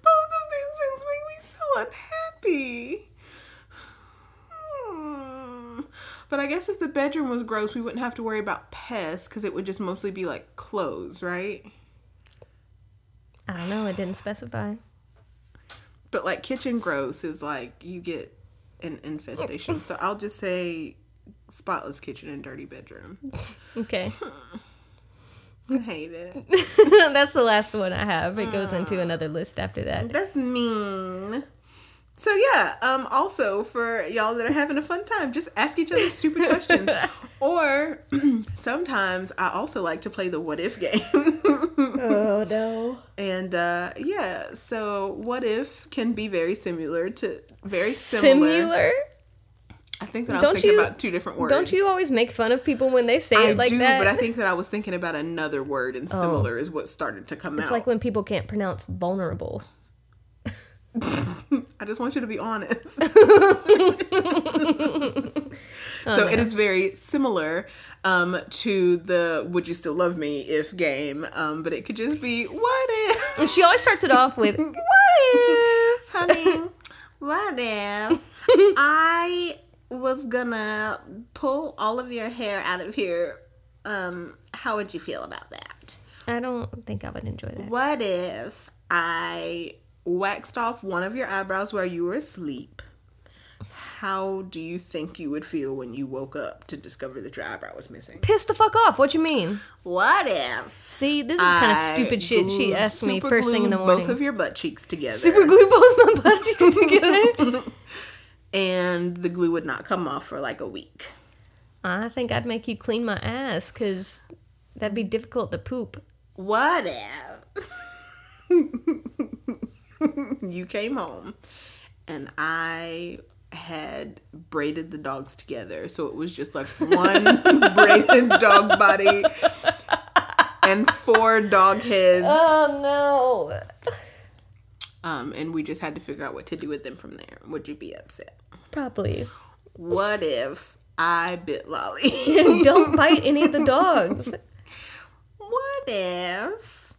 Both of these things make me so unhappy. Hmm. But I guess if the bedroom was gross, we wouldn't have to worry about pests because it would just mostly be like clothes, right? I don't know. It didn't specify. But like kitchen gross is like you get an infestation. so I'll just say spotless kitchen and dirty bedroom. Okay, I hate it. that's the last one I have. It goes into uh, another list after that. That's mean. So yeah, um also for y'all that are having a fun time, just ask each other stupid questions. Or sometimes I also like to play the what if game. Oh no. and uh yeah, so what if can be very similar to very similar. Similar. I think that I was Don't thinking you- about two different words. Don't you always make fun of people when they say I it like do, that? Oh. but I think that I was thinking about another word, and similar is what started to come it's out. It's like when people can't pronounce vulnerable. I just want you to be honest. Oh, so it is very similar um, to the "Would you still love me if" game, um, but it could just be "What if?" And she always starts it off with, "What if?" Honey, what if I was gonna pull all of your hair out of here? Um, how would you feel about that? I don't think I would enjoy that. What if I waxed off one of your eyebrows while you were asleep. How do you think you would feel when you woke up to discover that your eyebrow was missing? Piss the fuck off. What you mean? what if See, this is kind of stupid shit she asked me first thing in the morning. Both of your butt cheeks together. Super glue both my butt cheeks together. and the glue would not come off for like a week. I think I'd make you clean my ass because that'd be difficult to poop. what if You came home and I had braided the dogs together. So it was just like one braided dog body and four dog heads. Oh no. Um, and we just had to figure out what to do with them from there. Would you be upset? Probably. What if I bit Lolly? Don't bite any of the dogs. what if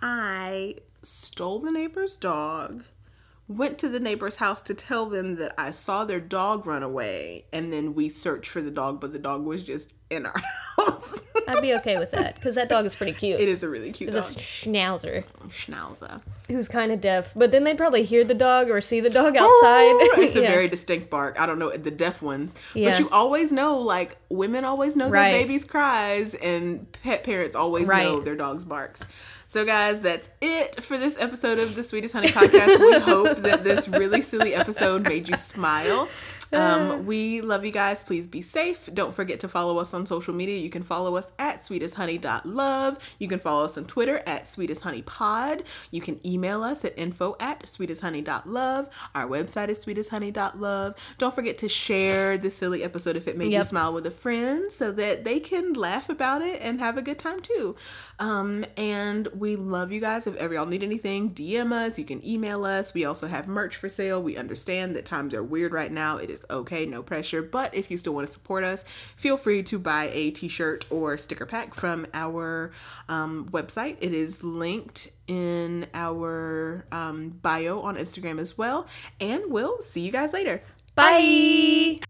I stole the neighbor's dog, went to the neighbor's house to tell them that I saw their dog run away, and then we searched for the dog, but the dog was just in our house? I'd be okay with that because that dog is pretty cute. it is a really cute It's a schnauzer Schnauzer. who's kind of deaf, but then they'd probably hear the dog or see the dog oh, outside. it's a Yeah. very distinct bark. I don't know the deaf ones, Yeah. but you always know. Like women always know Right. their baby's cries, and pet parents always Right. know their dog's barks. So, guys, that's it for this episode of the Sweetest Honey podcast. we hope that this really silly episode made you smile. Um, we love you guys. Please be safe. Don't forget to follow us on social media. You can follow us at sweetesthoney.love. You can follow us on Twitter at sweetesthoneypod. You can email us at info at sweetesthoney.love. Our website is sweetesthoney.love. Don't forget to share this silly episode if it made you smile with a friend so that they can laugh about it and have a good time too. Um, and we love you guys. If ever y'all need anything, DM us. You can email us. We also have merch for sale. We understand that times are weird right now. It is okay, no pressure. But if you still want to support us, feel free to buy a t shirt or sticker pack from our um, website. It is linked in our um, bio on Instagram as well. And we'll see you guys later. Bye.